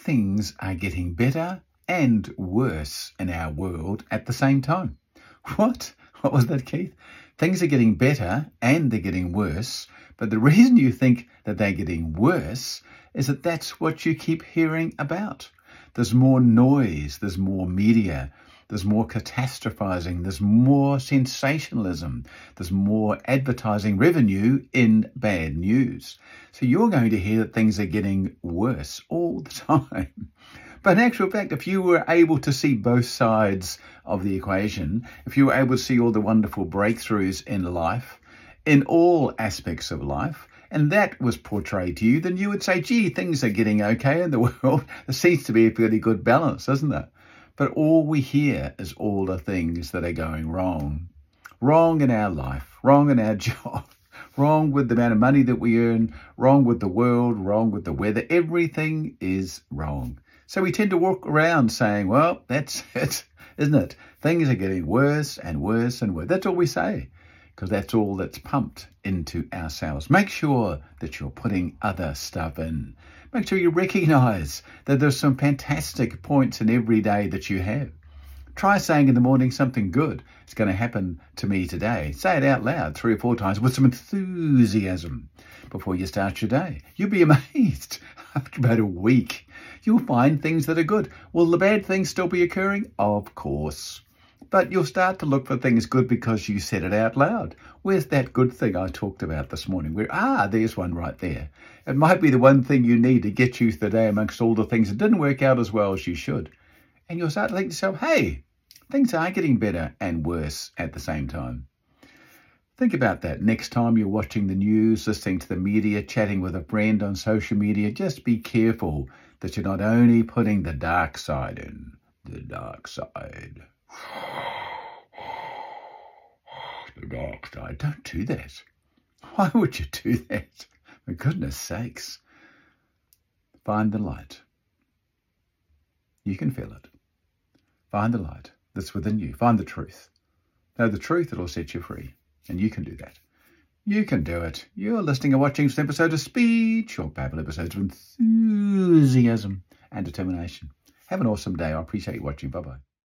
things are getting better and worse in our world at the same time. What? What was that, Keith? Things are getting better and they're getting worse. But the reason you think that they're getting worse is that that's what you keep hearing about. There's more noise, there's more media, there's more catastrophizing, there's more sensationalism, there's more advertising revenue in bad news. So you're going to hear that things are getting worse all the time. But in actual fact, if you were able to see both sides of the equation, if you were able to see all the wonderful breakthroughs in life, in all aspects of life, and that was portrayed to you, then you would say, gee, things are getting okay in the world. There seems to be a pretty good balance, doesn't there? But all we hear is all the things that are going wrong. Wrong in our life, wrong in our job, wrong with the amount of money that we earn, wrong with the world, wrong with the weather. Everything is wrong. So we tend to walk around saying, well, that's it, isn't it? Things are getting worse and worse and worse. That's all we say because that's all that's pumped into ourselves. Make sure that you're putting other stuff in. Make sure you recognize that there's some fantastic points in every day that you have. Try saying in the morning something good is going to happen to me today. Say it out loud three or four times with some enthusiasm before you start your day. You'll be amazed after about a week you'll find things that are good. Will the bad things still be occurring? Of course. But you'll start to look for things good because you said it out loud. Where's that good thing I talked about this morning? Where ah, there's one right there. It might be the one thing you need to get you through the day amongst all the things that didn't work out as well as you should. And you'll start to think to yourself, hey, things are getting better and worse at the same time. Think about that next time you're watching the news, listening to the media, chatting with a friend on social media. Just be careful that you're not only putting the dark side in, the dark side. The dark side. Don't do that. Why would you do that? For goodness sakes. Find the light. You can feel it. Find the light that's within you. Find the truth. Know the truth, it'll set you free. And you can do that. You can do it. You're listening and watching this episode of SPEED, or Bible episodes of enthusiasm and determination. Have an awesome day. I appreciate you watching. Bye bye.